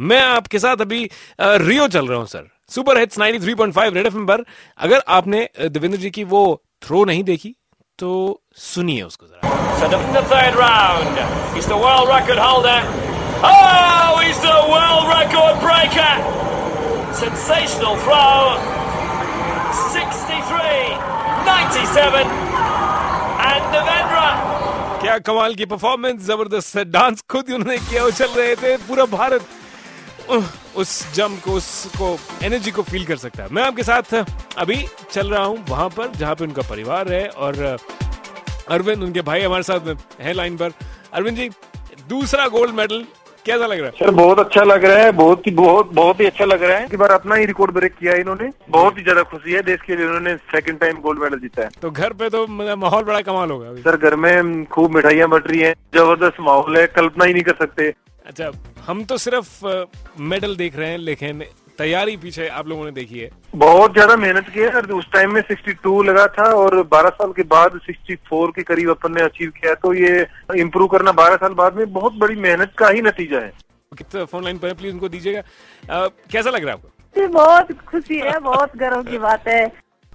मैं आपके साथ अभी रियो चल रहा हूँ sir super hits 93.5 Red FM पर अगर आपने देवेंद्र जी की वो थ्रो नहीं देखी तो सुनिए उसको जरा So the, the third round, he's the world record holder. Oh, he's the world record breaker. Sensational throw. 63, 97, and Devendra. क्या कमाल की परफॉर्मेंस ज़बरदस्त है डांस खुद ही उन्होंने किया चल रहे थे पूरा भारत उस जम को उसको एनर्जी को फील कर सकता है। मैं आपके साथ अभी चल रहा हूँ वहाँ पर जहाँ पे उनका परिवार है और अरविंद उनके भाई हमारे साथ है लाइन पर। अरविंद जी दूसरा गोल्ड मेडल कैसा लग रहा है? सर बहुत अच्छा लग रहा है बहुत ही बहुत बहुत ही अच्छा लग रहा है। इस बार अपना ही रिकॉर्ड ब्रेक किया है इन्होंने। बहुत ही ज़्यादा खुशी है देश के लिए इन्होंने सेकंड टाइम गोल्ड मेडल जीता है। तो घर पे तो मतलब माहौल बड़ा कमाल होगा सर घर में खूब मिठाइयाँ बट रही है ज़बरदस्त माहौल है कल्पना ही नहीं कर सकते। अच्छा हम तो सिर्फ़ मेडल देख रहे हैं लेकिन तैयारी पीछे आप लोगों ने देखी है। बहुत ज़्यादा मेहनत की है। उस टाइम में 62 लगा था और 12 साल के बाद 64 के करीब अपन ने अचीव किया तो ये इम्प्रूव करना 12 साल बाद में बहुत बड़ी मेहनत का ही नतीजा है। कितना फ़ोन लाइन पर प्लीज़ उनको दीजिएगा। कैसा लग रहा है आपको? बहुत खुशी है बहुत गर्व की बात है।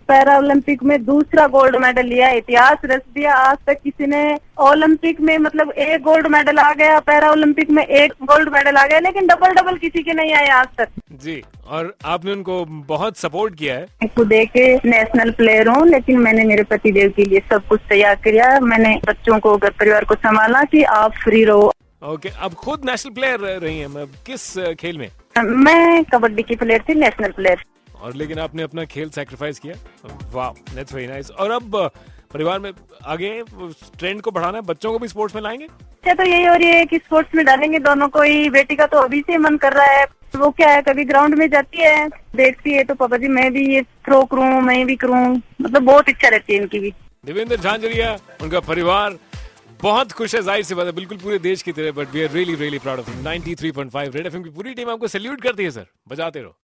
पैरा ओलंपिक में दूसरा गोल्ड मेडल लिया इतिहास रच दिया। आज तक किसी ने ओलंपिक में मतलब एक गोल्ड मेडल आ गया पैरा ओलंपिक में एक गोल्ड मेडल आ गया लेकिन डबल डबल किसी के नहीं आए आज तक। जी और आपने उनको बहुत सपोर्ट किया है। खुद एक नेशनल प्लेयर हूँ लेकिन मैंने मेरे पतिदेव के लिए सब कुछ तैयार किया मैंने बच्चों को घर परिवार को संभाला कि आप फ्री रहो। ओके अब खुद नेशनल प्लेयर रही हैं मतलब किस खेल में? मैं कबड्डी की प्लेयर थी नेशनल प्लेयर और लेकिन आपने अपना खेल सैक्रिफाइस किया। वाह दैट्स वेरी नाइस और अब परिवार में आगे ट्रेंड को बढ़ाना है बच्चों को भी स्पोर्ट्स में लाएँगे? अच्छा तो यही हो रही है कि स्पोर्ट्स में डालेंगे दोनों को ही। बेटी का तो अभी से मन कर रहा है। वो क्या है कभी ग्राउंड में जाती है देखती है तो पापा जी मैं भी ये थ्रो करूँ मैं भी करूँ। मतलब बहुत इच्छा रहती है इनकी भी। देवेंद्र झांझरिया उनका परिवार बहुत खुश है ज़ाहिर सी बात है बिल्कुल पूरे देश की तरह but we are really really proud of 93.5 Red FM की पूरी टीम आपको सैल्यूट करती है सर बजाते रहो।